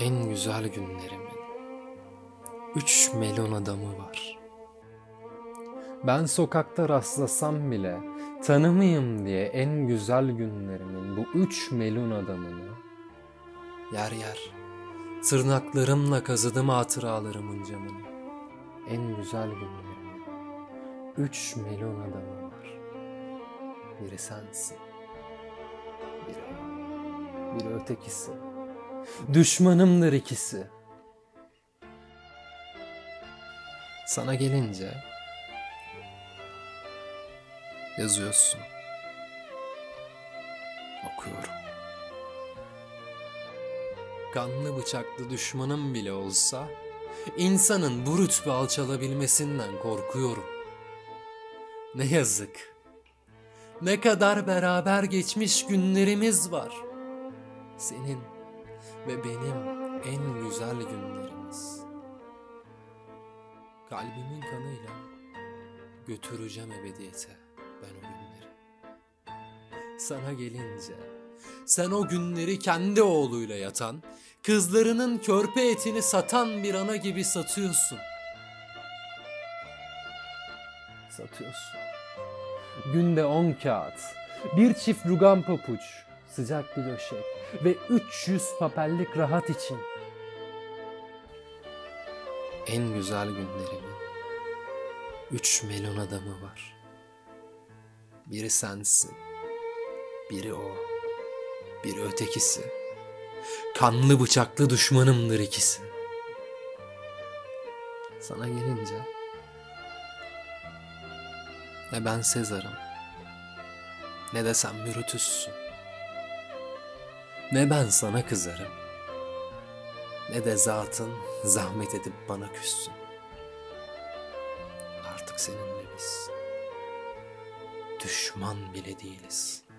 en güzel günlerimin üç melon adamı var. Ben sokakta rastlasam bile tanımayayım diye en güzel günlerimin bu üç melon adamını yer yer tırnaklarımla kazıdım hatıralarımın camını. En güzel günlerimin üç melon adamı var. Biri sensin, biri o, biri ötekisi. Düşmanımdır ikisi. Sana gelince yazıyorsun. Okuyorum. Kanlı bıçaklı düşmanım bile olsa insanın bu rütbe alçalabilmesinden korkuyorum. Ne yazık. Ne kadar beraber geçmiş günlerimiz var. Senin ve benim en güzel günlerimiz. Kalbimin kanıyla götüreceğim ebediyete ben o günleri. Sana gelince sen o günleri kendi oğluyla yatan, kızlarının körpe etini satan bir ana gibi satıyorsun. Satıyorsun. Günde on kağıt, bir çift rugan papuç, sıcak bir döşek ve 300 papellik rahat için. En güzel günlerimin üç melon adamı var. Biri sensin, biri o, biri ötekisi. Kanlı bıçaklı düşmanımdır ikisi. Sana gelince ne ben Sezar'ım ne de sen Brutus'sun. Ne ben sana kızarım ne de zatın zahmet edip bana küssün. Artık seninle biz düşman bile değiliz.''